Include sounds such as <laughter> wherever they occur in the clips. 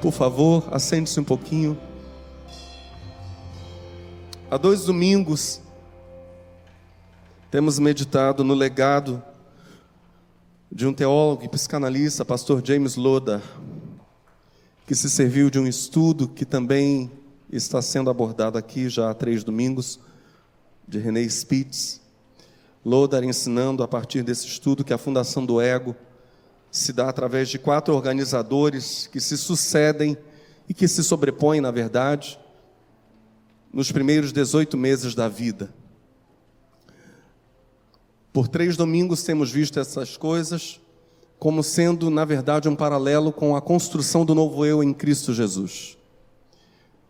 Por favor, acende-se um pouquinho. Há dois domingos, temos meditado no legado de um teólogo e psicanalista, pastor James Loda, que se serviu de um estudo que também está sendo abordado aqui já há três domingos, de René Spitz. Loda ensinando a partir desse estudo que a fundação do ego se dá através de quatro organizadores que se sucedem e que se sobrepõem, na verdade, nos primeiros 18 meses da vida. Por três domingos temos visto essas coisas como sendo, na verdade, um paralelo com a construção do novo eu em Cristo Jesus.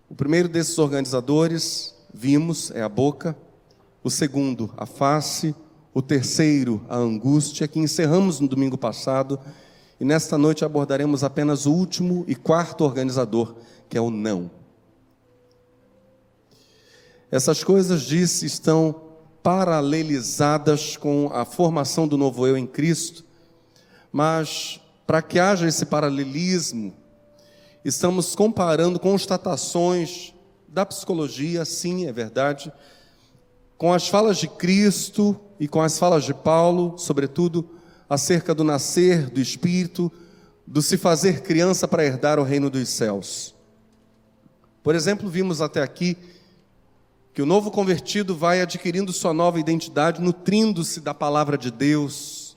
O primeiro desses organizadores, vimos, é a boca, o segundo, a face, o terceiro, a angústia, que encerramos no domingo passado, e nesta noite abordaremos apenas o último e quarto organizador, que é o não. Essas coisas, disse, estão paralelizadas com a formação do novo eu em Cristo, mas para que haja esse paralelismo, estamos comparando constatações da psicologia, sim, é verdade, com as falas de Cristo e com as falas de Paulo, sobretudo acerca do nascer do Espírito, do se fazer criança para herdar o reino dos céus. Por exemplo, vimos até aqui que o novo convertido vai adquirindo sua nova identidade, nutrindo-se da palavra de Deus.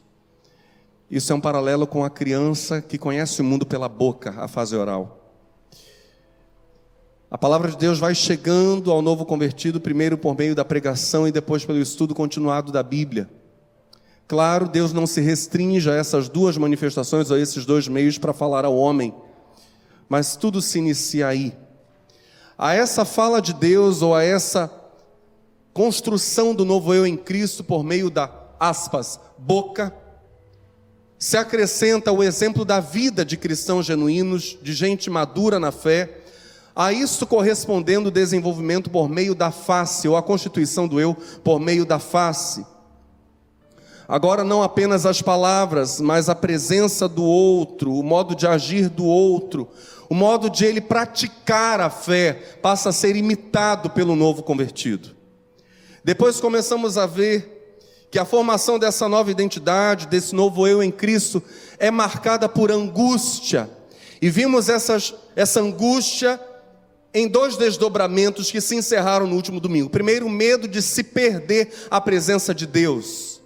Isso é um paralelo com a criança que conhece o mundo pela boca, a fase oral. A palavra de Deus vai chegando ao novo convertido, primeiro por meio da pregação e depois pelo estudo continuado da Bíblia. Claro, Deus não se restringe a essas duas manifestações a esses dois meios para falar ao homem, mas tudo se inicia aí. A essa fala de Deus ou a essa construção do novo eu em Cristo por meio da aspas, boca, se acrescenta o exemplo da vida de cristãos genuínos, de gente madura na fé, a isso correspondendo o desenvolvimento por meio da face, ou a constituição do eu por meio da face. Agora, não apenas as palavras, mas a presença do outro, o modo de agir do outro, o modo de ele praticar a fé, passa a ser imitado pelo novo convertido. Depois começamos a ver que a formação dessa nova identidade, desse novo eu em Cristo, é marcada por angústia. E vimos essas, essa angústia em dois desdobramentos que se encerraram no último domingo. Primeiro, o medo de se perder a presença de Deus.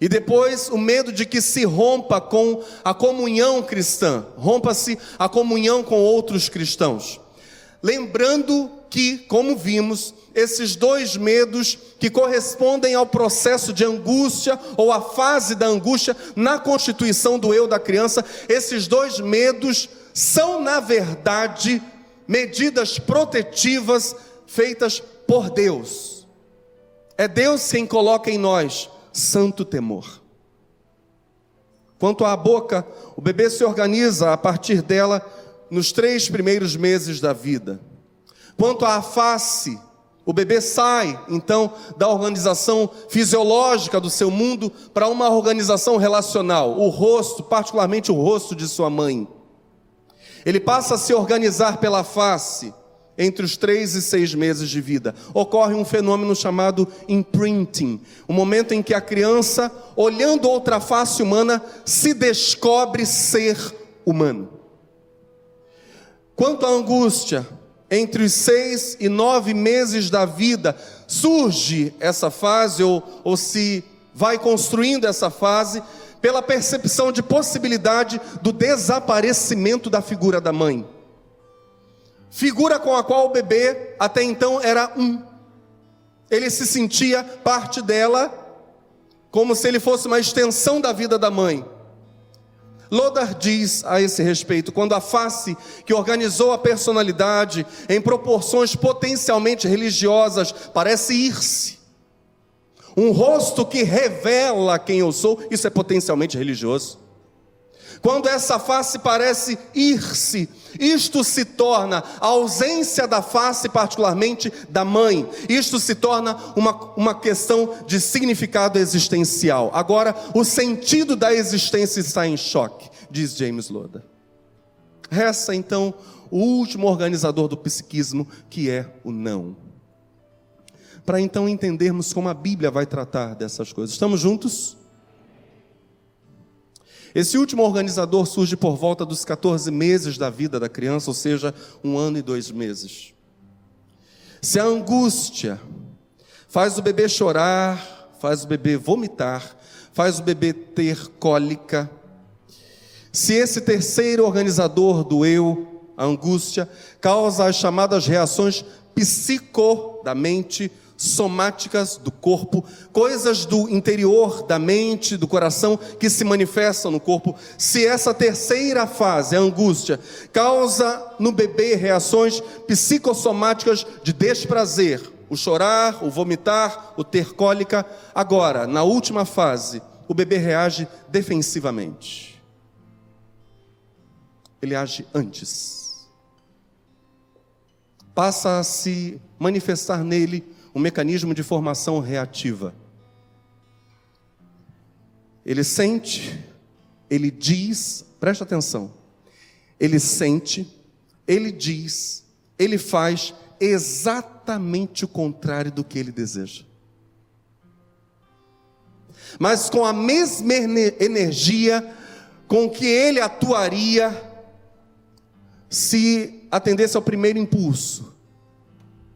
E depois, o medo de que se rompa com a comunhão cristã, rompa-se a comunhão com outros cristãos. Lembrando que, como vimos, esses dois medos que correspondem ao processo de angústia ou à fase da angústia na constituição do eu da criança, esses dois medos são, na verdade, medidas protetivas feitas por Deus. É Deus quem coloca em nós santo temor. Quanto à boca, o bebê se organiza a partir dela nos três primeiros meses da vida. Quanto à face, o bebê sai, então, da organização fisiológica do seu mundo para uma organização relacional, o rosto, particularmente o rosto de sua mãe. Ele passa a se organizar pela face entre os três e seis meses de vida. Ocorre um fenômeno chamado imprinting, o um momento em que a criança, olhando outra face humana, se descobre ser humano. Quanto à angústia, entre os seis e nove meses da vida, surge essa fase, ou, ou se vai construindo essa fase, pela percepção de possibilidade do desaparecimento da figura da mãe. Figura com a qual o bebê até então era um. Ele se sentia parte dela, como se ele fosse uma extensão da vida da mãe. Lodar diz a esse respeito: quando a face que organizou a personalidade em proporções potencialmente religiosas parece ir-se, um rosto que revela quem eu sou, isso é potencialmente religioso. Quando essa face parece ir-se, isto se torna a ausência da face, particularmente da mãe. Isto se torna uma, uma questão de significado existencial. Agora, o sentido da existência está em choque, diz James Loda. Resta então o último organizador do psiquismo, que é o não. Para então entendermos como a Bíblia vai tratar dessas coisas. Estamos juntos? Esse último organizador surge por volta dos 14 meses da vida da criança, ou seja, um ano e dois meses. Se a angústia faz o bebê chorar, faz o bebê vomitar, faz o bebê ter cólica, se esse terceiro organizador do eu, a angústia, causa as chamadas reações psico da mente, somáticas do corpo, coisas do interior da mente, do coração que se manifestam no corpo. Se essa terceira fase, a angústia, causa no bebê reações psicossomáticas de desprazer, o chorar, o vomitar, o ter cólica, agora, na última fase, o bebê reage defensivamente ele age antes. Passa a se manifestar nele um mecanismo de formação reativa. Ele sente, ele diz, presta atenção, ele sente, ele diz, ele faz exatamente o contrário do que ele deseja. Mas com a mesma energia com que ele atuaria se atendesse ao primeiro impulso,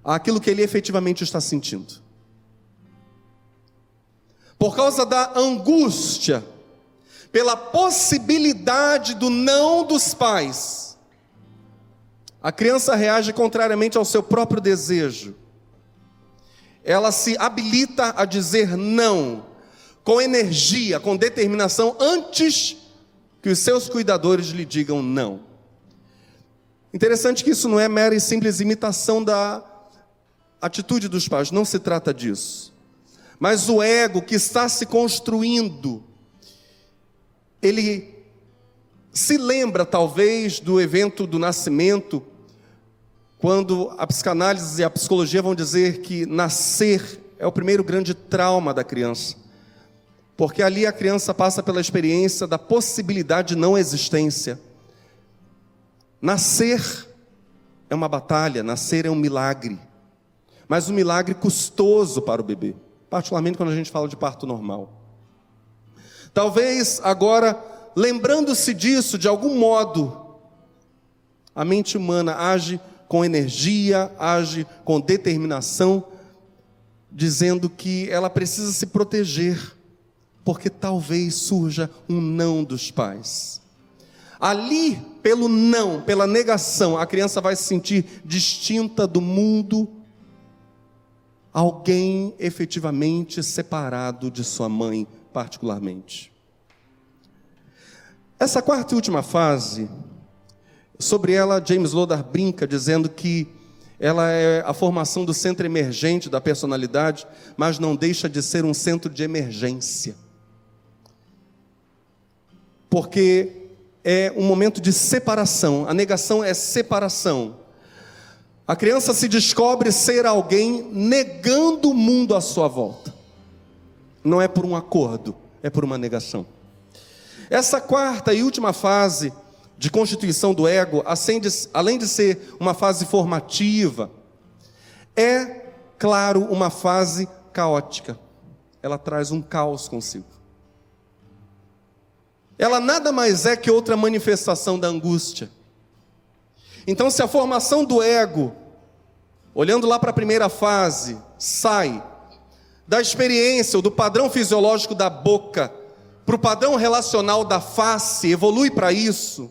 àquilo que ele efetivamente está sentindo. Por causa da angústia, pela possibilidade do não dos pais, a criança reage contrariamente ao seu próprio desejo. Ela se habilita a dizer não, com energia, com determinação, antes que os seus cuidadores lhe digam não. Interessante que isso não é mera e simples imitação da atitude dos pais, não se trata disso. Mas o ego que está se construindo, ele se lembra talvez do evento do nascimento, quando a psicanálise e a psicologia vão dizer que nascer é o primeiro grande trauma da criança. Porque ali a criança passa pela experiência da possibilidade de não existência. Nascer é uma batalha, nascer é um milagre, mas um milagre custoso para o bebê, particularmente quando a gente fala de parto normal. Talvez agora, lembrando-se disso, de algum modo, a mente humana age com energia, age com determinação, dizendo que ela precisa se proteger, porque talvez surja um não dos pais. Ali, pelo não, pela negação, a criança vai se sentir distinta do mundo, alguém efetivamente separado de sua mãe, particularmente. Essa quarta e última fase, sobre ela James Lodar brinca dizendo que ela é a formação do centro emergente da personalidade, mas não deixa de ser um centro de emergência. Porque é um momento de separação. A negação é separação. A criança se descobre ser alguém negando o mundo à sua volta. Não é por um acordo, é por uma negação. Essa quarta e última fase de constituição do ego, além de ser uma fase formativa, é, claro, uma fase caótica. Ela traz um caos consigo ela nada mais é que outra manifestação da angústia. Então, se a formação do ego, olhando lá para a primeira fase, sai da experiência ou do padrão fisiológico da boca para o padrão relacional da face, evolui para isso,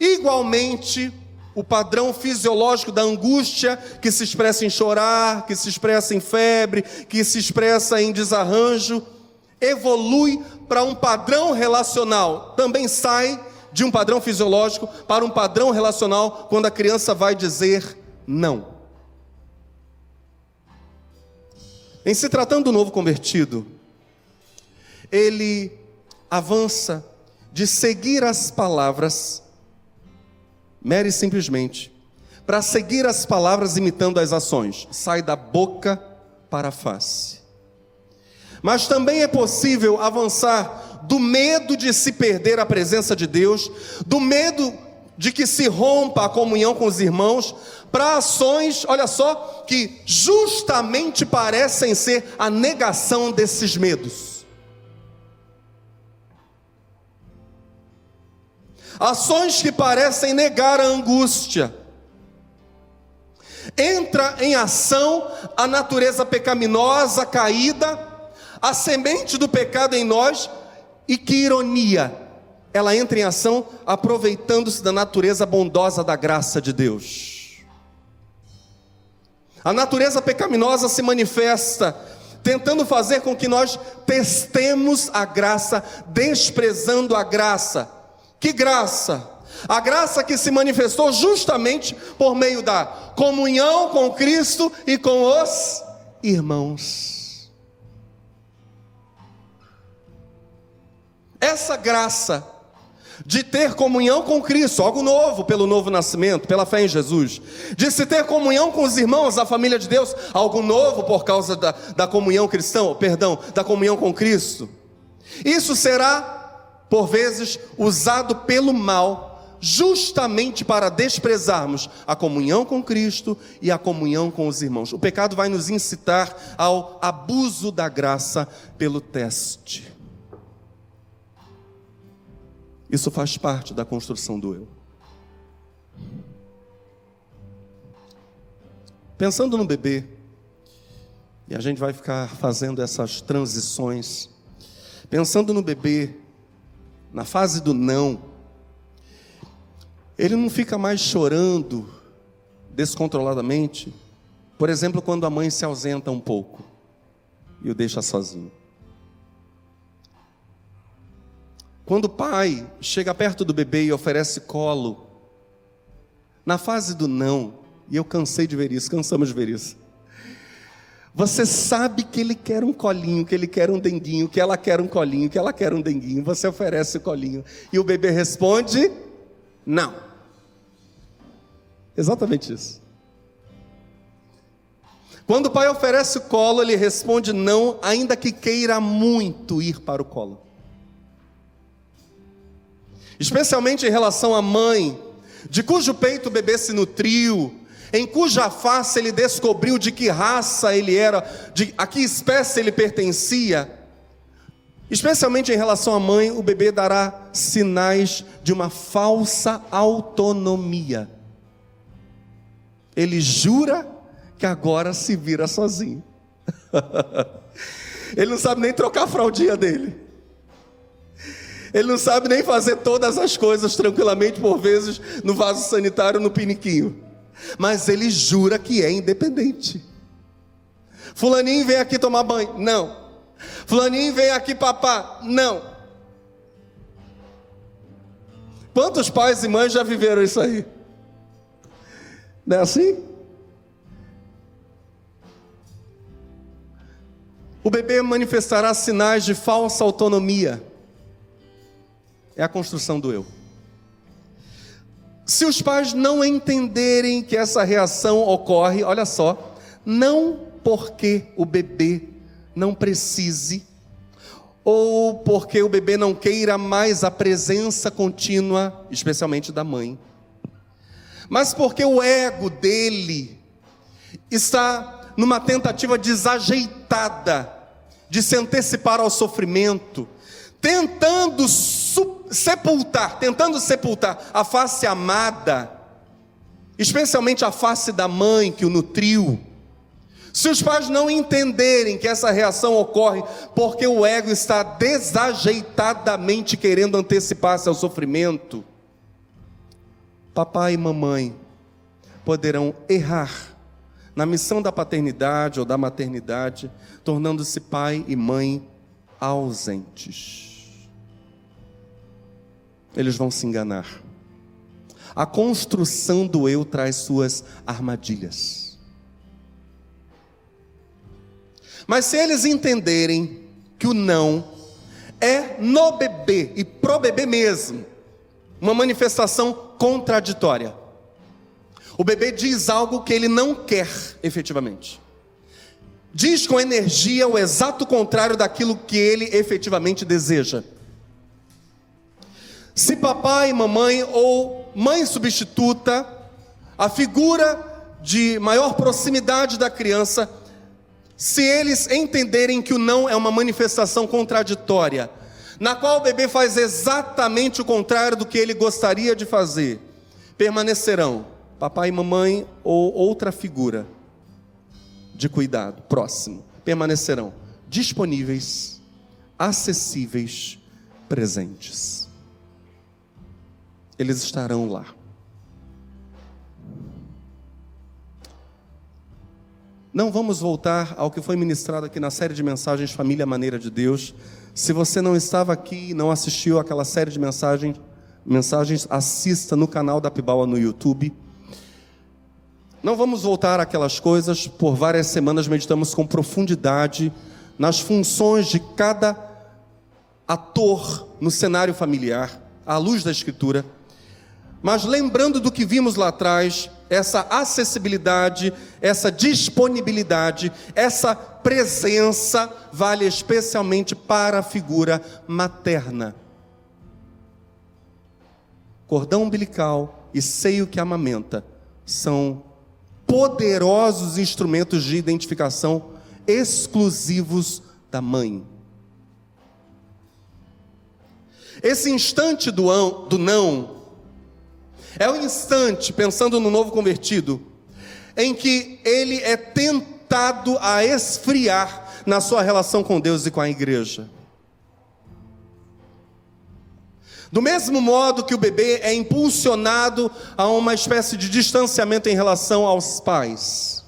igualmente o padrão fisiológico da angústia, que se expressa em chorar, que se expressa em febre, que se expressa em desarranjo, evolui para um padrão relacional, também sai de um padrão fisiológico para um padrão relacional quando a criança vai dizer não. Em se tratando do novo convertido, ele avança de seguir as palavras, mere simplesmente, para seguir as palavras imitando as ações, sai da boca para a face. Mas também é possível avançar do medo de se perder a presença de Deus, do medo de que se rompa a comunhão com os irmãos para ações, olha só, que justamente parecem ser a negação desses medos. Ações que parecem negar a angústia. Entra em ação a natureza pecaminosa, caída, a semente do pecado em nós, e que ironia! ela entra em ação aproveitando-se da natureza bondosa da graça de Deus. A natureza pecaminosa se manifesta tentando fazer com que nós testemos a graça, desprezando a graça. Que graça? A graça que se manifestou justamente por meio da comunhão com Cristo e com os irmãos. Essa graça de ter comunhão com Cristo, algo novo pelo novo nascimento, pela fé em Jesus, de se ter comunhão com os irmãos, a família de Deus, algo novo por causa da, da comunhão cristã, perdão, da comunhão com Cristo. Isso será, por vezes, usado pelo mal, justamente para desprezarmos a comunhão com Cristo e a comunhão com os irmãos. O pecado vai nos incitar ao abuso da graça pelo teste. Isso faz parte da construção do eu. Pensando no bebê, e a gente vai ficar fazendo essas transições, pensando no bebê, na fase do não, ele não fica mais chorando descontroladamente, por exemplo, quando a mãe se ausenta um pouco e o deixa sozinho. Quando o pai chega perto do bebê e oferece colo, na fase do não, e eu cansei de ver isso, cansamos de ver isso. Você sabe que ele quer um colinho, que ele quer um denguinho, que ela quer um colinho, que ela quer um denguinho. Você oferece o colinho e o bebê responde: não. Exatamente isso. Quando o pai oferece o colo, ele responde não, ainda que queira muito ir para o colo especialmente em relação à mãe, de cujo peito o bebê se nutriu, em cuja face ele descobriu de que raça ele era, de a que espécie ele pertencia. Especialmente em relação à mãe, o bebê dará sinais de uma falsa autonomia. Ele jura que agora se vira sozinho. <laughs> ele não sabe nem trocar a fraldinha dele. Ele não sabe nem fazer todas as coisas tranquilamente, por vezes, no vaso sanitário, no piniquinho. Mas ele jura que é independente. Fulaninho vem aqui tomar banho. Não. Fulaninho vem aqui papar. Não. Quantos pais e mães já viveram isso aí? Não é assim? O bebê manifestará sinais de falsa autonomia é a construção do eu. Se os pais não entenderem que essa reação ocorre, olha só, não porque o bebê não precise, ou porque o bebê não queira mais a presença contínua, especialmente da mãe, mas porque o ego dele está numa tentativa desajeitada de se antecipar ao sofrimento, tentando sepultar, tentando sepultar a face amada, especialmente a face da mãe que o nutriu. Se os pais não entenderem que essa reação ocorre porque o ego está desajeitadamente querendo antecipar-se ao sofrimento, papai e mamãe poderão errar na missão da paternidade ou da maternidade, tornando-se pai e mãe ausentes eles vão se enganar. A construção do eu traz suas armadilhas. Mas se eles entenderem que o não é no bebê e pro bebê mesmo, uma manifestação contraditória. O bebê diz algo que ele não quer efetivamente. Diz com energia o exato contrário daquilo que ele efetivamente deseja. Se papai, mamãe ou mãe substituta, a figura de maior proximidade da criança, se eles entenderem que o não é uma manifestação contraditória, na qual o bebê faz exatamente o contrário do que ele gostaria de fazer, permanecerão papai mamãe ou outra figura de cuidado próximo, permanecerão disponíveis, acessíveis, presentes. Eles estarão lá. Não vamos voltar ao que foi ministrado aqui na série de mensagens Família Maneira de Deus. Se você não estava aqui e não assistiu aquela série de mensagens, mensagens, assista no canal da Pibaua no YouTube. Não vamos voltar àquelas coisas, por várias semanas meditamos com profundidade nas funções de cada ator no cenário familiar, à luz da Escritura. Mas lembrando do que vimos lá atrás, essa acessibilidade, essa disponibilidade, essa presença vale especialmente para a figura materna. Cordão umbilical e seio que amamenta são poderosos instrumentos de identificação exclusivos da mãe. Esse instante do, do não é o instante, pensando no novo convertido, em que ele é tentado a esfriar na sua relação com Deus e com a igreja. Do mesmo modo que o bebê é impulsionado a uma espécie de distanciamento em relação aos pais.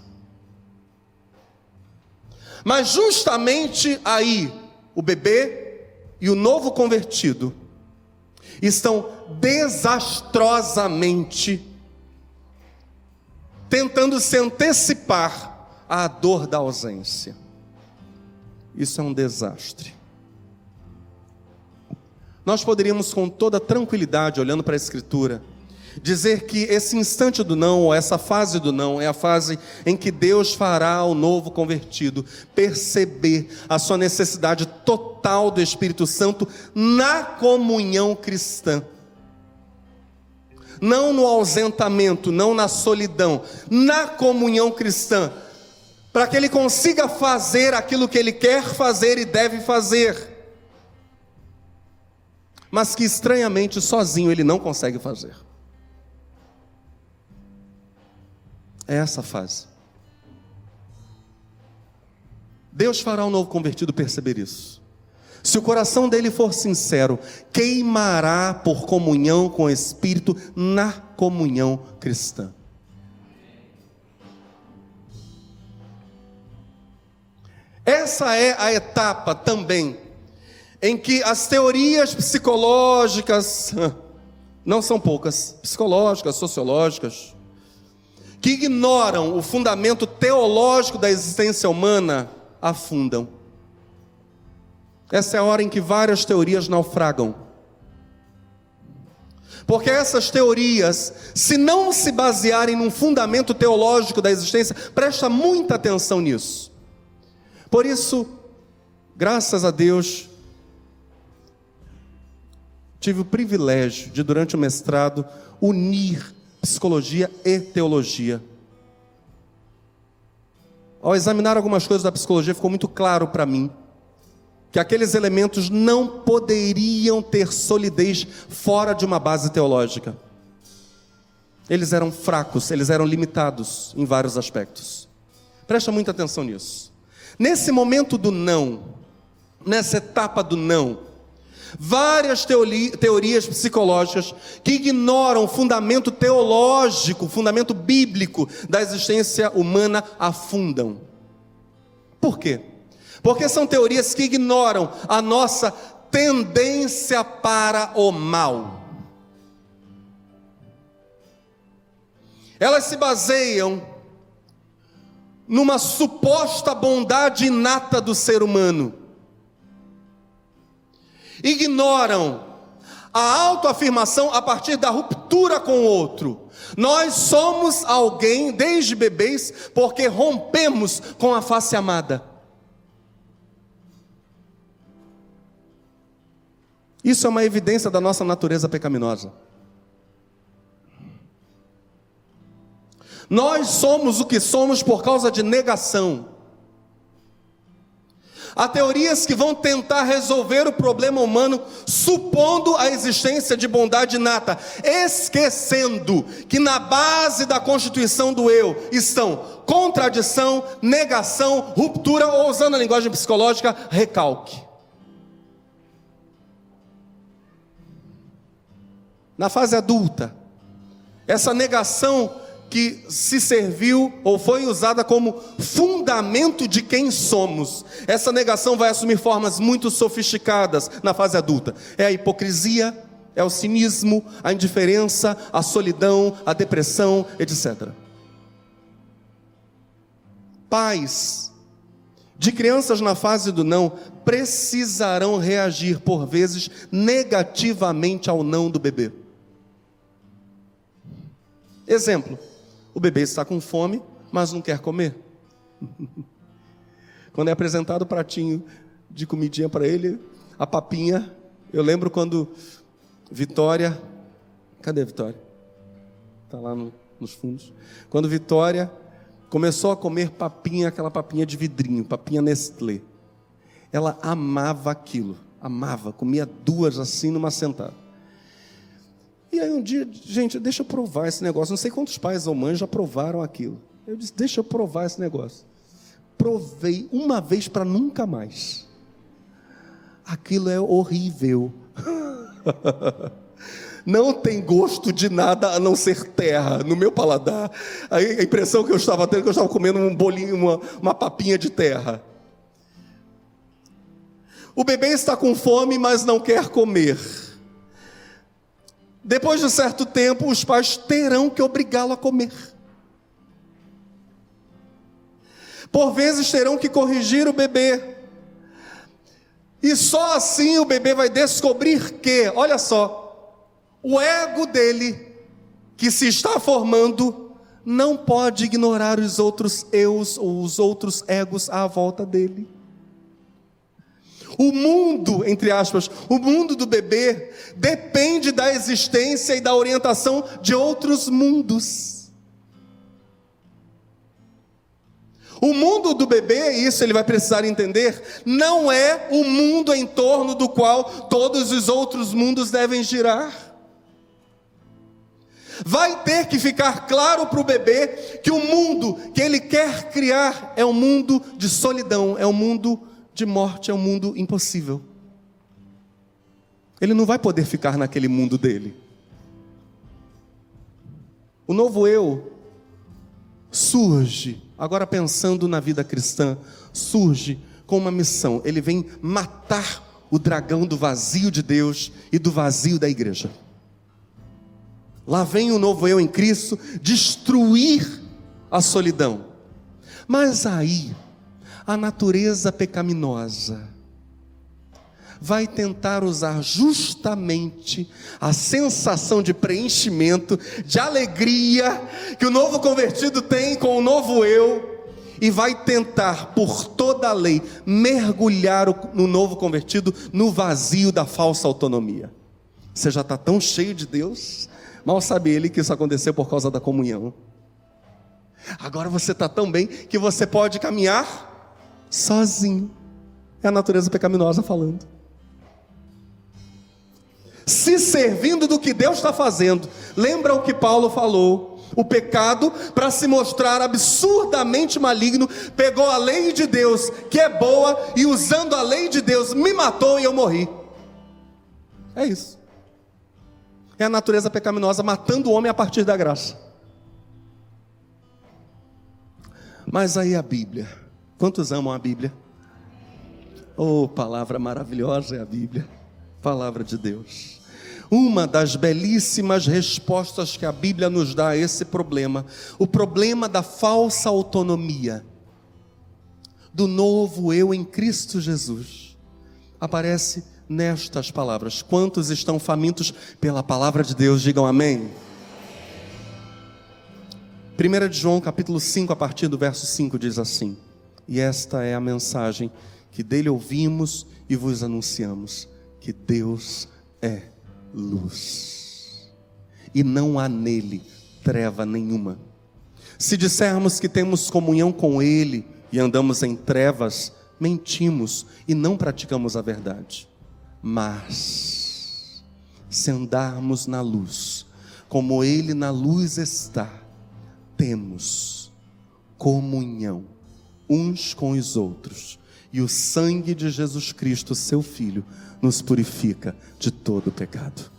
Mas justamente aí, o bebê e o novo convertido estão desastrosamente tentando se antecipar à dor da ausência. Isso é um desastre. Nós poderíamos, com toda tranquilidade, olhando para a Escritura, dizer que esse instante do não, ou essa fase do não, é a fase em que Deus fará ao novo convertido perceber a sua necessidade total do Espírito Santo na comunhão cristã. Não no ausentamento, não na solidão, na comunhão cristã, para que ele consiga fazer aquilo que ele quer fazer e deve fazer mas que estranhamente sozinho ele não consegue fazer. É essa fase. Deus fará o novo convertido perceber isso. Se o coração dele for sincero, queimará por comunhão com o Espírito na comunhão cristã. Essa é a etapa também em que as teorias psicológicas, <laughs> não são poucas, psicológicas, sociológicas, que ignoram o fundamento teológico da existência humana, afundam. Essa é a hora em que várias teorias naufragam. Porque essas teorias, se não se basearem num fundamento teológico da existência, presta muita atenção nisso. Por isso, graças a Deus, tive o privilégio de, durante o mestrado, unir psicologia e teologia. Ao examinar algumas coisas da psicologia, ficou muito claro para mim que aqueles elementos não poderiam ter solidez fora de uma base teológica. Eles eram fracos, eles eram limitados em vários aspectos. Presta muita atenção nisso. Nesse momento do não, nessa etapa do não, várias teorias psicológicas que ignoram o fundamento teológico, o fundamento bíblico da existência humana afundam. Por quê? Porque são teorias que ignoram a nossa tendência para o mal. Elas se baseiam numa suposta bondade inata do ser humano ignoram a autoafirmação a partir da ruptura com o outro. Nós somos alguém desde bebês porque rompemos com a face amada. Isso é uma evidência da nossa natureza pecaminosa. Nós somos o que somos por causa de negação. Há teorias que vão tentar resolver o problema humano supondo a existência de bondade inata, esquecendo que na base da constituição do eu estão contradição, negação, ruptura ou, usando a linguagem psicológica, recalque. Na fase adulta, essa negação que se serviu ou foi usada como fundamento de quem somos. Essa negação vai assumir formas muito sofisticadas na fase adulta. É a hipocrisia, é o cinismo, a indiferença, a solidão, a depressão, etc. Pais de crianças na fase do não precisarão reagir por vezes negativamente ao não do bebê. Exemplo: o bebê está com fome, mas não quer comer. <laughs> quando é apresentado o pratinho de comidinha para ele, a papinha. Eu lembro quando Vitória. Cadê Vitória? Está lá no, nos fundos. Quando Vitória começou a comer papinha, aquela papinha de vidrinho, papinha Nestlé. Ela amava aquilo, amava, comia duas assim numa sentada. E aí um dia, gente, deixa eu provar esse negócio. Não sei quantos pais ou mães já provaram aquilo. Eu disse, deixa eu provar esse negócio. Provei uma vez para nunca mais. Aquilo é horrível. <laughs> não tem gosto de nada a não ser terra no meu paladar. A impressão que eu estava tendo é que eu estava comendo um bolinho, uma, uma papinha de terra. O bebê está com fome, mas não quer comer. Depois de certo tempo, os pais terão que obrigá-lo a comer. Por vezes terão que corrigir o bebê. E só assim o bebê vai descobrir que, olha só, o ego dele, que se está formando, não pode ignorar os outros eus ou os outros egos à volta dele. O mundo, entre aspas, o mundo do bebê depende da existência e da orientação de outros mundos. O mundo do bebê, isso ele vai precisar entender, não é o mundo em torno do qual todos os outros mundos devem girar. Vai ter que ficar claro para o bebê que o mundo que ele quer criar é um mundo de solidão, é um mundo de morte é um mundo impossível. Ele não vai poder ficar naquele mundo dele. O novo eu surge, agora pensando na vida cristã, surge com uma missão. Ele vem matar o dragão do vazio de Deus e do vazio da igreja. Lá vem o novo eu em Cristo destruir a solidão. Mas aí, a natureza pecaminosa vai tentar usar justamente a sensação de preenchimento, de alegria que o novo convertido tem com o novo eu, e vai tentar, por toda a lei, mergulhar no novo convertido no vazio da falsa autonomia. Você já está tão cheio de Deus, mal sabe ele que isso aconteceu por causa da comunhão. Agora você está tão bem que você pode caminhar sozinho. É a natureza pecaminosa falando. Se servindo do que Deus está fazendo. Lembra o que Paulo falou? O pecado, para se mostrar absurdamente maligno, pegou a lei de Deus, que é boa, e usando a lei de Deus, me matou e eu morri. É isso. É a natureza pecaminosa matando o homem a partir da graça. Mas aí a Bíblia Quantos amam a Bíblia? Oh, palavra maravilhosa é a Bíblia, palavra de Deus. Uma das belíssimas respostas que a Bíblia nos dá a esse problema, o problema da falsa autonomia, do novo eu em Cristo Jesus, aparece nestas palavras. Quantos estão famintos pela palavra de Deus, digam amém. 1 de João capítulo 5, a partir do verso 5 diz assim: e esta é a mensagem que dele ouvimos e vos anunciamos: que Deus é luz. E não há nele treva nenhuma. Se dissermos que temos comunhão com Ele e andamos em trevas, mentimos e não praticamos a verdade. Mas, se andarmos na luz, como Ele na luz está, temos comunhão uns com os outros, e o sangue de Jesus Cristo, seu Filho, nos purifica de todo pecado.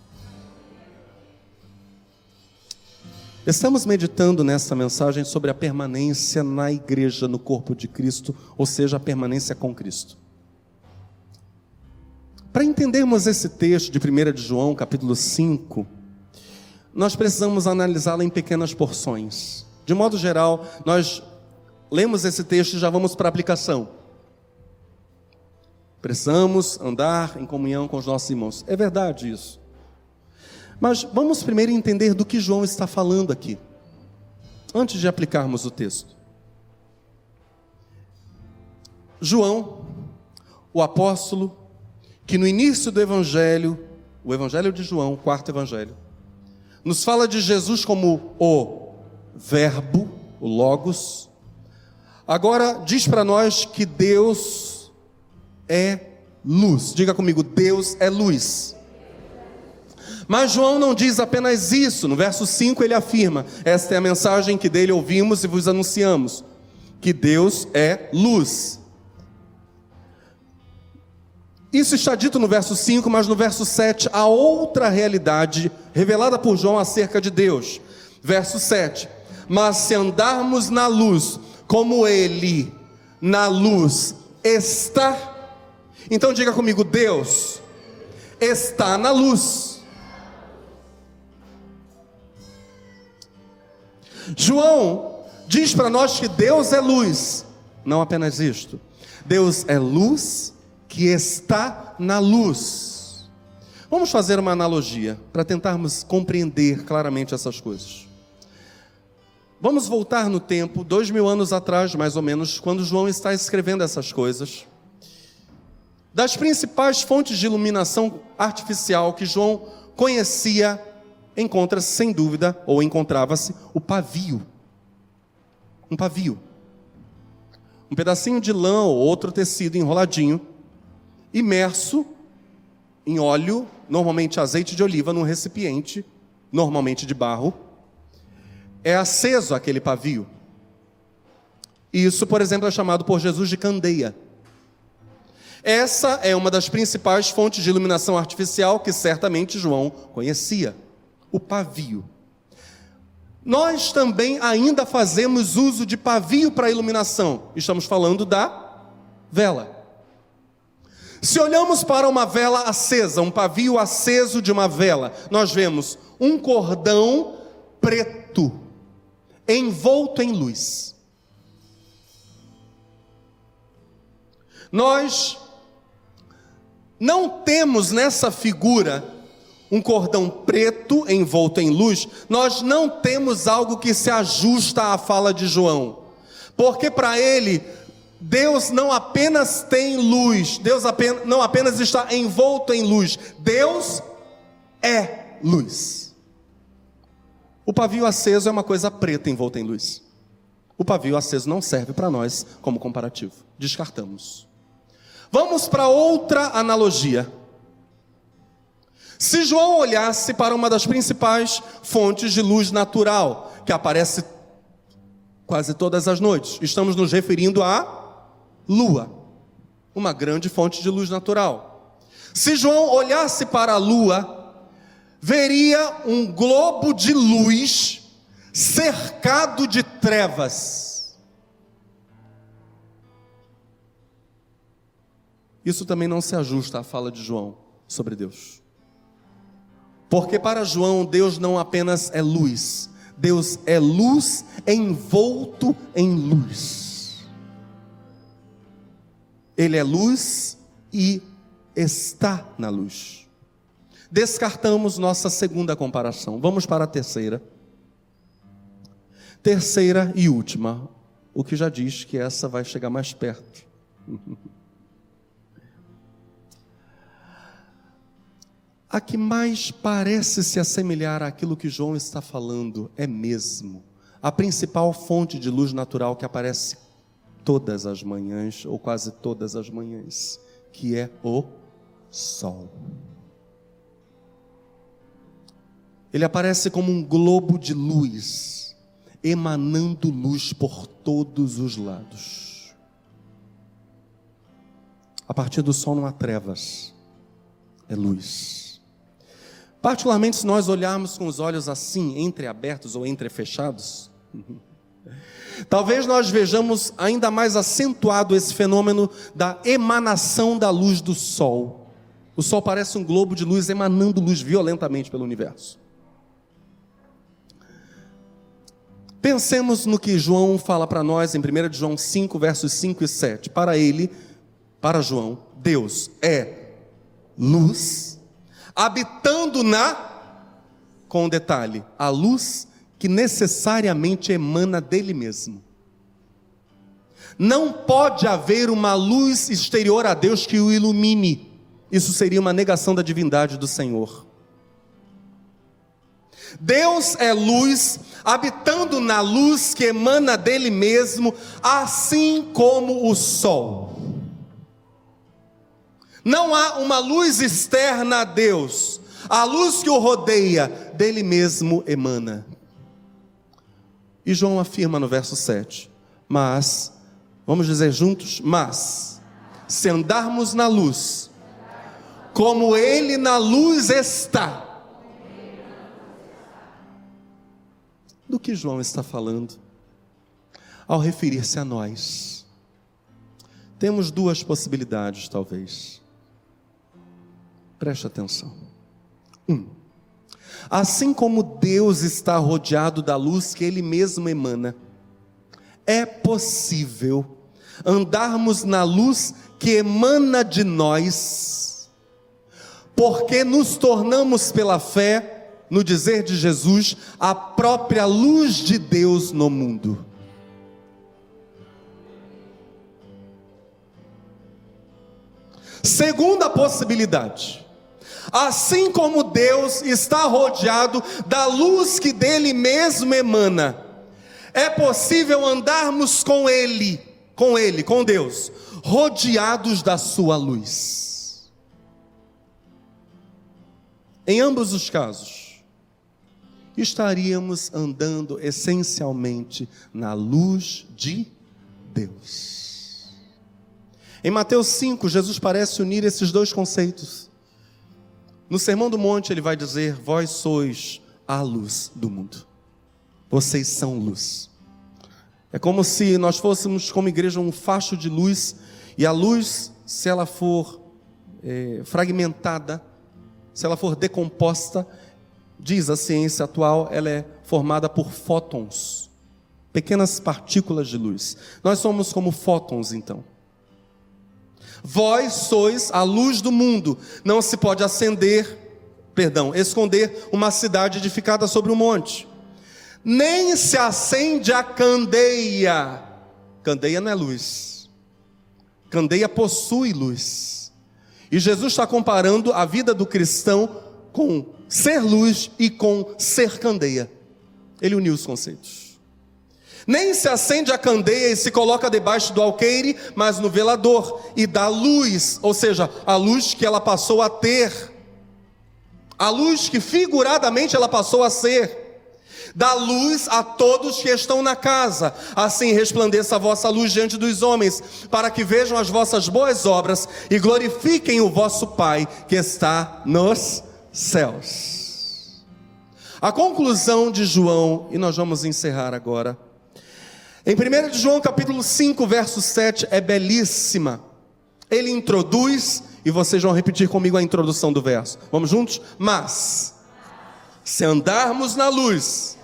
Estamos meditando nessa mensagem sobre a permanência na igreja, no corpo de Cristo, ou seja, a permanência com Cristo. Para entendermos esse texto de 1 de João, capítulo 5, nós precisamos analisá-lo em pequenas porções. De modo geral, nós lemos esse texto e já vamos para a aplicação. Precisamos andar em comunhão com os nossos irmãos. É verdade isso. Mas vamos primeiro entender do que João está falando aqui, antes de aplicarmos o texto. João, o apóstolo, que no início do Evangelho, o Evangelho de João, o quarto Evangelho, nos fala de Jesus como o Verbo, o Logos. Agora diz para nós que Deus é luz. Diga comigo, Deus é luz. Mas João não diz apenas isso. No verso 5 ele afirma: Esta é a mensagem que dele ouvimos e vos anunciamos: que Deus é luz. Isso está dito no verso 5, mas no verso 7 há outra realidade revelada por João acerca de Deus. Verso 7: Mas se andarmos na luz, como Ele na luz está, então diga comigo: Deus está na luz. João diz para nós que Deus é luz, não apenas isto. Deus é luz que está na luz. Vamos fazer uma analogia para tentarmos compreender claramente essas coisas. Vamos voltar no tempo, dois mil anos atrás, mais ou menos, quando João está escrevendo essas coisas. Das principais fontes de iluminação artificial que João conhecia encontra-se, sem dúvida, ou encontrava-se, o pavio. Um pavio. Um pedacinho de lã ou outro tecido enroladinho, imerso em óleo, normalmente azeite de oliva, num recipiente, normalmente de barro. É aceso aquele pavio. Isso, por exemplo, é chamado por Jesus de candeia. Essa é uma das principais fontes de iluminação artificial que certamente João conhecia o pavio. Nós também ainda fazemos uso de pavio para iluminação. Estamos falando da vela. Se olhamos para uma vela acesa, um pavio aceso de uma vela, nós vemos um cordão preto envolto em luz. Nós não temos nessa figura um cordão preto envolto em luz, nós não temos algo que se ajusta à fala de João. Porque para ele, Deus não apenas tem luz, Deus não apenas está envolto em luz, Deus é luz. O pavio aceso é uma coisa preta envolta em luz. O pavio aceso não serve para nós como comparativo. Descartamos. Vamos para outra analogia. Se João olhasse para uma das principais fontes de luz natural, que aparece quase todas as noites, estamos nos referindo à lua, uma grande fonte de luz natural. Se João olhasse para a lua, veria um globo de luz cercado de trevas. Isso também não se ajusta à fala de João sobre Deus. Porque para João, Deus não apenas é luz, Deus é luz envolto em luz. Ele é luz e está na luz. Descartamos nossa segunda comparação. Vamos para a terceira. Terceira e última. O que já diz que essa vai chegar mais perto. <laughs> A que mais parece se assemelhar àquilo que João está falando é mesmo a principal fonte de luz natural que aparece todas as manhãs, ou quase todas as manhãs, que é o sol. Ele aparece como um globo de luz, emanando luz por todos os lados. A partir do sol não há trevas, é luz. Particularmente se nós olharmos com os olhos assim, entreabertos ou entrefechados, <laughs> talvez nós vejamos ainda mais acentuado esse fenômeno da emanação da luz do sol. O sol parece um globo de luz emanando luz violentamente pelo universo. Pensemos no que João fala para nós em 1 João 5, versos 5 e 7. Para ele, para João, Deus é luz, habitando na, com um detalhe, a luz que necessariamente emana dele mesmo. Não pode haver uma luz exterior a Deus que o ilumine. Isso seria uma negação da divindade do Senhor. Deus é luz, habitando na luz que emana dele mesmo, assim como o sol. Não há uma luz externa a Deus, a luz que o rodeia, dele mesmo emana. E João afirma no verso 7: Mas, vamos dizer juntos, mas, se andarmos na luz, como ele na luz está, do que João está falando ao referir-se a nós. Temos duas possibilidades, talvez. Preste atenção. Um, assim como Deus está rodeado da luz que Ele mesmo emana, é possível andarmos na luz que emana de nós, porque nos tornamos pela fé no dizer de Jesus, a própria luz de Deus no mundo. Segunda possibilidade. Assim como Deus está rodeado da luz que dele mesmo emana, é possível andarmos com Ele, com Ele, com Deus, rodeados da Sua luz. Em ambos os casos, estaríamos andando essencialmente na luz de Deus. Em Mateus 5, Jesus parece unir esses dois conceitos. No Sermão do Monte, ele vai dizer: Vós sois a luz do mundo, vocês são luz. É como se nós fôssemos, como igreja, um facho de luz, e a luz, se ela for é, fragmentada, se ela for decomposta, diz a ciência atual, ela é formada por fótons, pequenas partículas de luz. Nós somos como fótons, então. Vós sois a luz do mundo. Não se pode acender, perdão, esconder uma cidade edificada sobre um monte. Nem se acende a candeia. Candeia não é luz. Candeia possui luz. E Jesus está comparando a vida do cristão com ser luz e com ser candeia. Ele uniu os conceitos. Nem se acende a candeia e se coloca debaixo do alqueire, mas no velador, e dá luz, ou seja, a luz que ela passou a ter, a luz que figuradamente ela passou a ser. Dá luz a todos que estão na casa, assim resplandeça a vossa luz diante dos homens, para que vejam as vossas boas obras e glorifiquem o vosso Pai que está nos céus. A conclusão de João, e nós vamos encerrar agora. Em 1 de João capítulo 5, verso 7, é belíssima. Ele introduz, e vocês vão repetir comigo a introdução do verso. Vamos juntos? Mas, se andarmos na luz,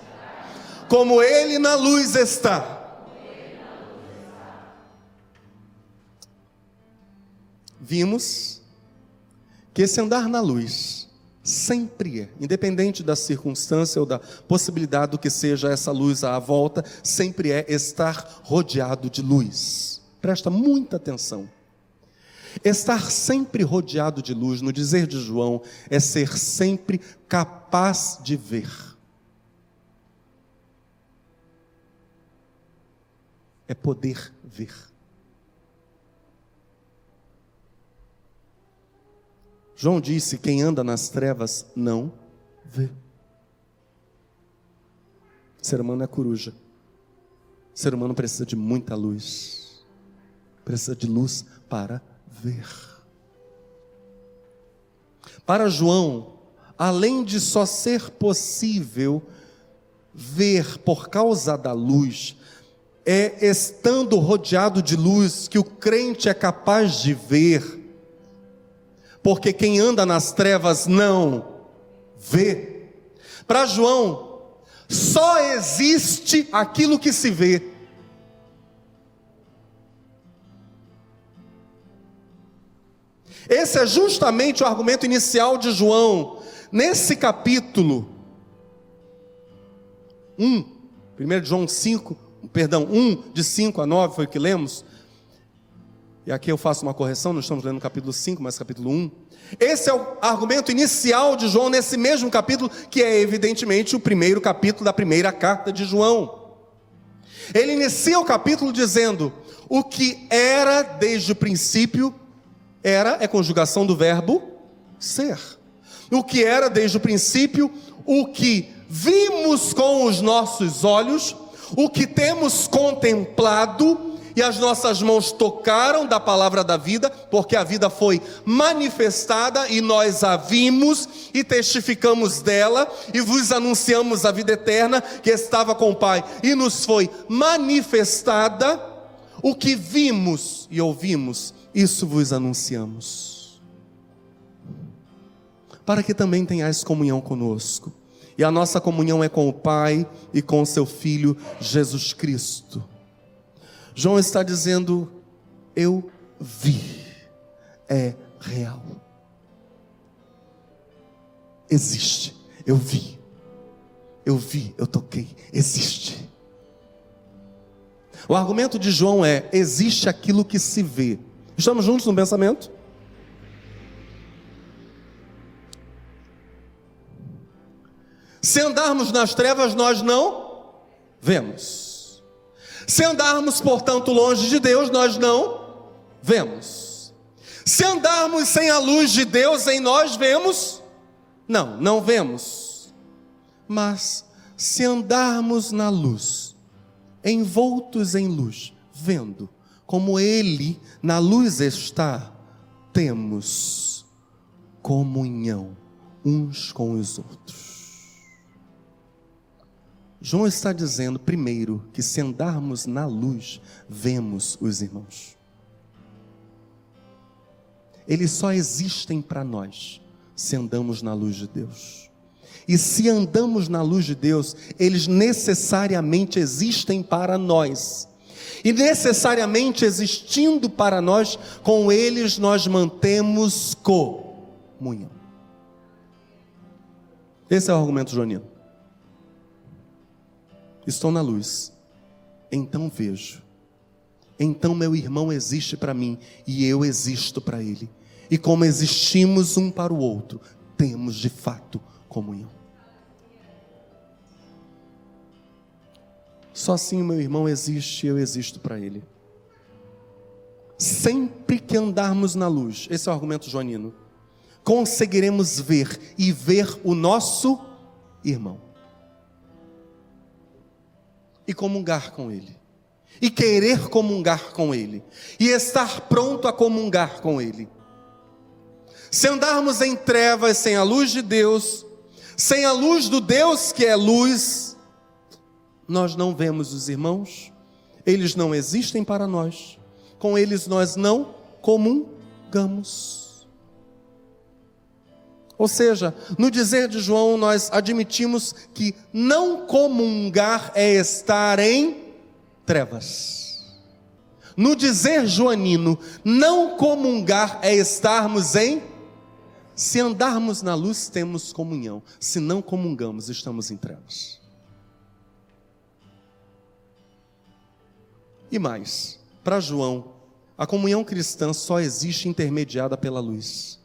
como Ele na luz está, vimos que esse andar na luz Sempre independente da circunstância ou da possibilidade do que seja essa luz à volta, sempre é estar rodeado de luz. Presta muita atenção. Estar sempre rodeado de luz, no dizer de João, é ser sempre capaz de ver. é poder ver. João disse: quem anda nas trevas não vê. O ser humano é coruja. O ser humano precisa de muita luz. Precisa de luz para ver. Para João, além de só ser possível ver por causa da luz, é estando rodeado de luz que o crente é capaz de ver, porque quem anda nas trevas não vê. Para João, só existe aquilo que se vê. Esse é justamente o argumento inicial de João, nesse capítulo 1, 1 João 5, perdão, 1, de 5 a 9 foi o que lemos. E aqui eu faço uma correção, não estamos lendo capítulo 5, mas capítulo 1. Esse é o argumento inicial de João nesse mesmo capítulo, que é evidentemente o primeiro capítulo da primeira carta de João. Ele inicia o capítulo dizendo: O que era desde o princípio, era é conjugação do verbo ser. O que era desde o princípio, o que vimos com os nossos olhos, o que temos contemplado e as nossas mãos tocaram da palavra da vida, porque a vida foi manifestada e nós a vimos e testificamos dela e vos anunciamos a vida eterna que estava com o Pai e nos foi manifestada. O que vimos e ouvimos isso vos anunciamos. Para que também tenhais comunhão conosco. E a nossa comunhão é com o Pai e com o seu Filho Jesus Cristo. João está dizendo: Eu vi, é real. Existe, eu vi, eu vi, eu toquei, existe. O argumento de João é: existe aquilo que se vê, Estamos juntos no pensamento? Se andarmos nas trevas, nós não vemos. Se andarmos, portanto, longe de Deus, nós não vemos. Se andarmos sem a luz de Deus em nós, vemos? Não, não vemos. Mas se andarmos na luz, envoltos em luz, vendo, como Ele na luz está, temos comunhão uns com os outros. João está dizendo, primeiro, que se andarmos na luz, vemos os irmãos. Eles só existem para nós se andamos na luz de Deus. E se andamos na luz de Deus, eles necessariamente existem para nós e necessariamente existindo para nós, com eles nós mantemos comunhão. Esse é o argumento joaniano. Estou na luz, então vejo. Então meu irmão existe para mim e eu existo para ele. E como existimos um para o outro, temos de fato comunhão. Só assim o meu irmão existe e eu existo para ele. Sempre que andarmos na luz, esse é o argumento joanino, conseguiremos ver e ver o nosso irmão. E comungar com ele. E querer comungar com ele. E estar pronto a comungar com ele. Se andarmos em trevas sem a luz de Deus, sem a luz do Deus que é luz, nós não vemos os irmãos, eles não existem para nós, com eles nós não comungamos. Ou seja, no dizer de João, nós admitimos que não comungar é estar em trevas. No dizer joanino, não comungar é estarmos em. Se andarmos na luz, temos comunhão. Se não comungamos, estamos em trevas. E mais, para João, a comunhão cristã só existe intermediada pela luz.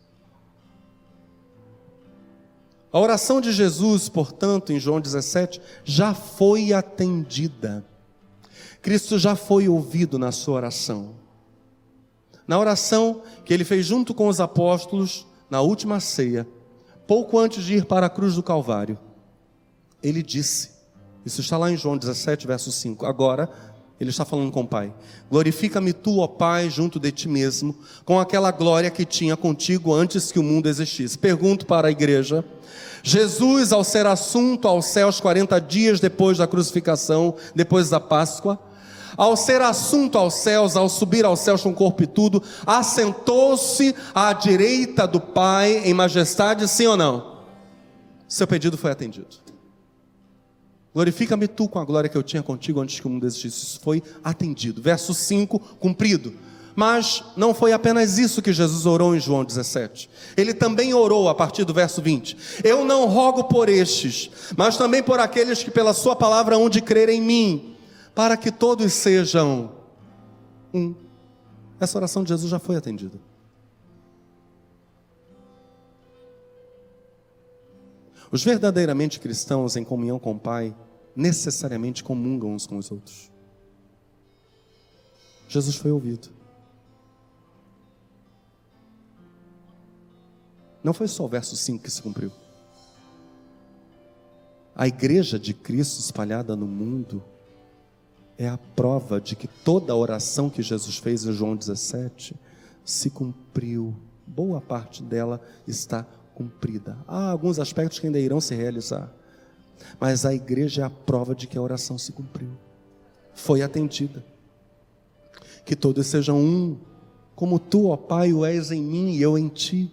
A oração de Jesus, portanto, em João 17, já foi atendida. Cristo já foi ouvido na sua oração. Na oração que ele fez junto com os apóstolos na última ceia, pouco antes de ir para a cruz do Calvário, ele disse: Isso está lá em João 17, verso 5. Agora, ele está falando com o Pai: Glorifica-me tu, ó Pai, junto de ti mesmo, com aquela glória que tinha contigo antes que o mundo existisse. Pergunto para a igreja: Jesus, ao ser assunto aos céus 40 dias depois da crucificação, depois da Páscoa, ao ser assunto aos céus, ao subir aos céus com corpo e tudo, assentou-se à direita do Pai em majestade, sim ou não? Seu pedido foi atendido. Glorifica-me tu com a glória que eu tinha contigo antes que o mundo existisse. Isso foi atendido. Verso 5, cumprido. Mas não foi apenas isso que Jesus orou em João 17. Ele também orou a partir do verso 20: Eu não rogo por estes, mas também por aqueles que pela Sua palavra hão de crer em mim, para que todos sejam um. Essa oração de Jesus já foi atendida. Os verdadeiramente cristãos em comunhão com o Pai necessariamente comungam uns com os outros. Jesus foi ouvido. Não foi só o verso 5 que se cumpriu. A igreja de Cristo espalhada no mundo é a prova de que toda a oração que Jesus fez em João 17 se cumpriu. Boa parte dela está cumprida. Há alguns aspectos que ainda irão se realizar. Mas a igreja é a prova de que a oração se cumpriu. Foi atendida. Que todos sejam um, como tu, ó Pai, o és em mim e eu em ti.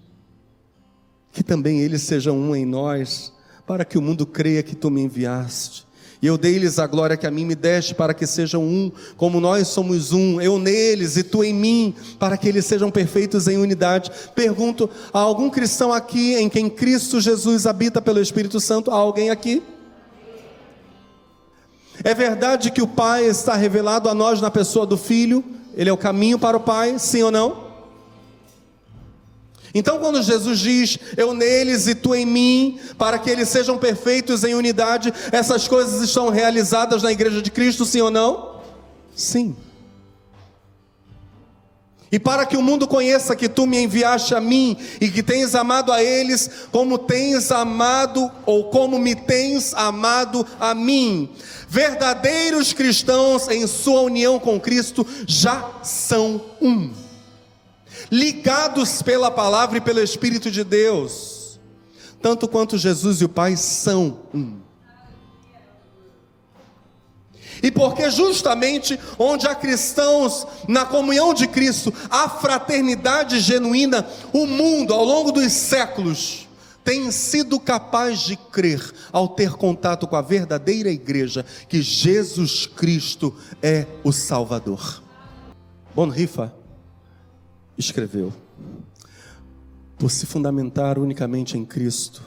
Que também eles sejam um em nós, para que o mundo creia que tu me enviaste. E eu dei-lhes a glória que a mim me deste, para que sejam um, como nós somos um, eu neles e tu em mim, para que eles sejam perfeitos em unidade. Pergunto: há algum cristão aqui em quem Cristo Jesus habita pelo Espírito Santo? Há alguém aqui? É verdade que o Pai está revelado a nós na pessoa do Filho, ele é o caminho para o Pai, sim ou não? Então, quando Jesus diz, eu neles e tu em mim, para que eles sejam perfeitos em unidade, essas coisas estão realizadas na igreja de Cristo, sim ou não? Sim. E para que o mundo conheça que tu me enviaste a mim e que tens amado a eles como tens amado ou como me tens amado a mim. Verdadeiros cristãos em sua união com Cristo já são um ligados pela palavra e pelo Espírito de Deus, tanto quanto Jesus e o Pai são um. E porque justamente onde há cristãos na comunhão de Cristo, há fraternidade genuína, o mundo ao longo dos séculos tem sido capaz de crer ao ter contato com a verdadeira igreja que Jesus Cristo é o Salvador. Bonhoeffer escreveu: Por se fundamentar unicamente em Cristo,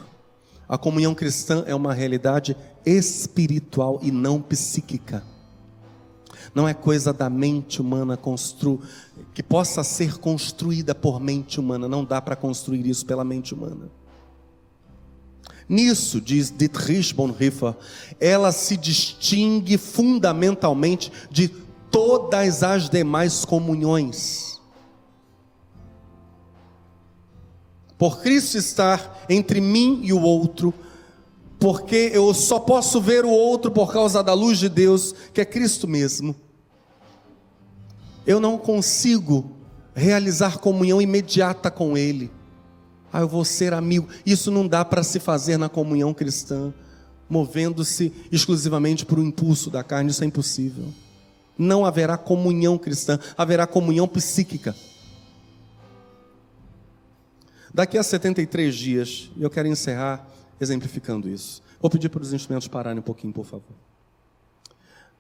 a comunhão cristã é uma realidade espiritual e não psíquica. Não é coisa da mente humana constru... que possa ser construída por mente humana. Não dá para construir isso pela mente humana. Nisso, diz Dietrich Bonhoeffer, ela se distingue fundamentalmente de todas as demais comunhões. Por Cristo estar entre mim e o outro, porque eu só posso ver o outro por causa da luz de Deus, que é Cristo mesmo. Eu não consigo realizar comunhão imediata com Ele. Ah, eu vou ser amigo. Isso não dá para se fazer na comunhão cristã, movendo-se exclusivamente por um impulso da carne, isso é impossível. Não haverá comunhão cristã, haverá comunhão psíquica. Daqui a 73 dias, eu quero encerrar exemplificando isso. Vou pedir para os instrumentos pararem um pouquinho, por favor.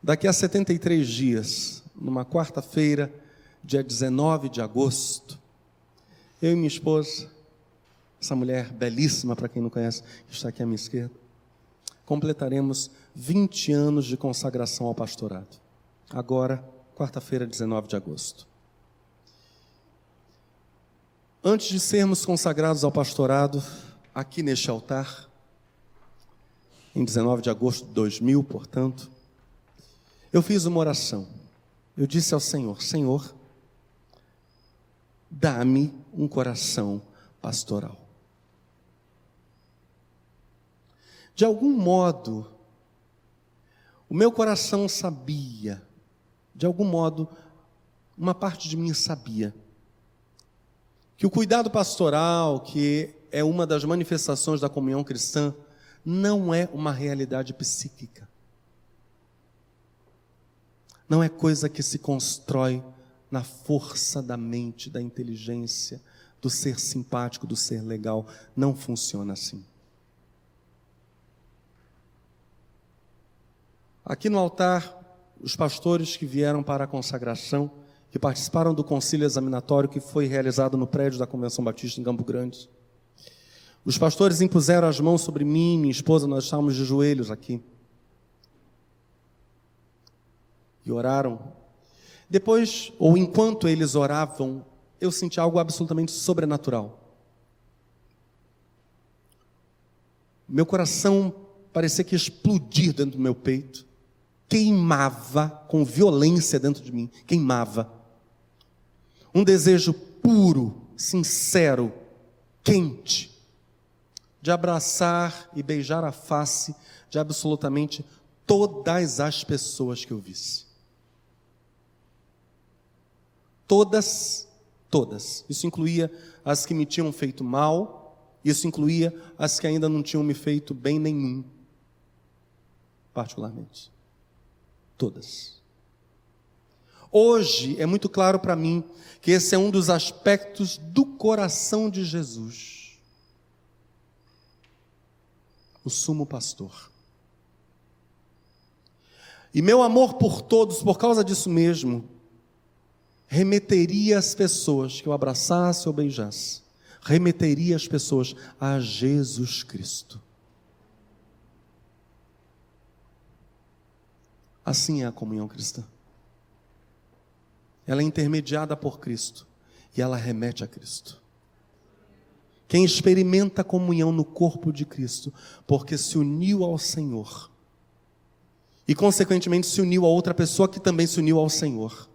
Daqui a 73 dias, numa quarta-feira, dia 19 de agosto, eu e minha esposa, essa mulher belíssima, para quem não conhece, que está aqui à minha esquerda, completaremos 20 anos de consagração ao pastorado. Agora, quarta-feira, 19 de agosto. Antes de sermos consagrados ao pastorado, aqui neste altar, em 19 de agosto de 2000, portanto, eu fiz uma oração. Eu disse ao Senhor: Senhor, dá-me um coração pastoral. De algum modo, o meu coração sabia, de algum modo, uma parte de mim sabia, que o cuidado pastoral, que é uma das manifestações da comunhão cristã, não é uma realidade psíquica. Não é coisa que se constrói na força da mente, da inteligência, do ser simpático, do ser legal. Não funciona assim. Aqui no altar, os pastores que vieram para a consagração, que participaram do concílio examinatório que foi realizado no prédio da Convenção Batista em Campo Grande. Os pastores impuseram as mãos sobre mim e minha esposa, nós estávamos de joelhos aqui. E oraram. Depois, ou enquanto eles oravam, eu senti algo absolutamente sobrenatural. Meu coração parecia que explodir dentro do meu peito queimava com violência dentro de mim, queimava. Um desejo puro, sincero, quente, de abraçar e beijar a face de absolutamente todas as pessoas que eu visse. Todas, todas. Isso incluía as que me tinham feito mal, isso incluía as que ainda não tinham me feito bem nenhum, particularmente. Todas. Hoje é muito claro para mim que esse é um dos aspectos do coração de Jesus. O sumo pastor. E meu amor por todos, por causa disso mesmo, remeteria as pessoas que eu abraçasse ou beijasse, remeteria as pessoas a Jesus Cristo. Assim é a comunhão cristã. Ela é intermediada por Cristo e ela remete a Cristo. Quem experimenta a comunhão no corpo de Cristo, porque se uniu ao Senhor, e consequentemente se uniu a outra pessoa que também se uniu ao Senhor,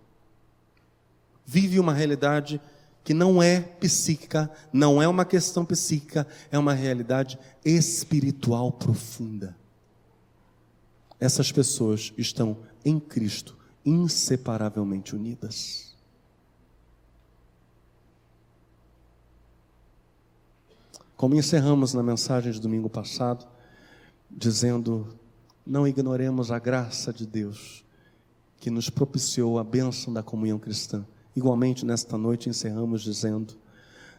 vive uma realidade que não é psíquica, não é uma questão psíquica, é uma realidade espiritual profunda essas pessoas estão em Cristo inseparavelmente unidas. Como encerramos na mensagem de domingo passado, dizendo: não ignoremos a graça de Deus que nos propiciou a bênção da comunhão cristã. Igualmente, nesta noite, encerramos dizendo: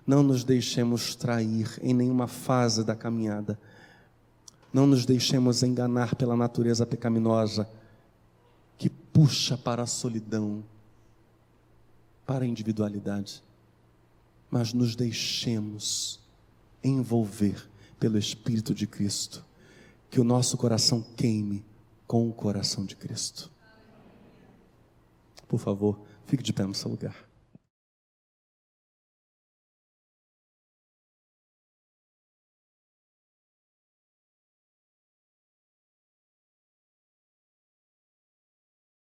não nos deixemos trair em nenhuma fase da caminhada não nos deixemos enganar pela natureza pecaminosa puxa para a solidão, para a individualidade, mas nos deixemos envolver pelo Espírito de Cristo, que o nosso coração queime com o coração de Cristo. Por favor, fique de pé no seu lugar.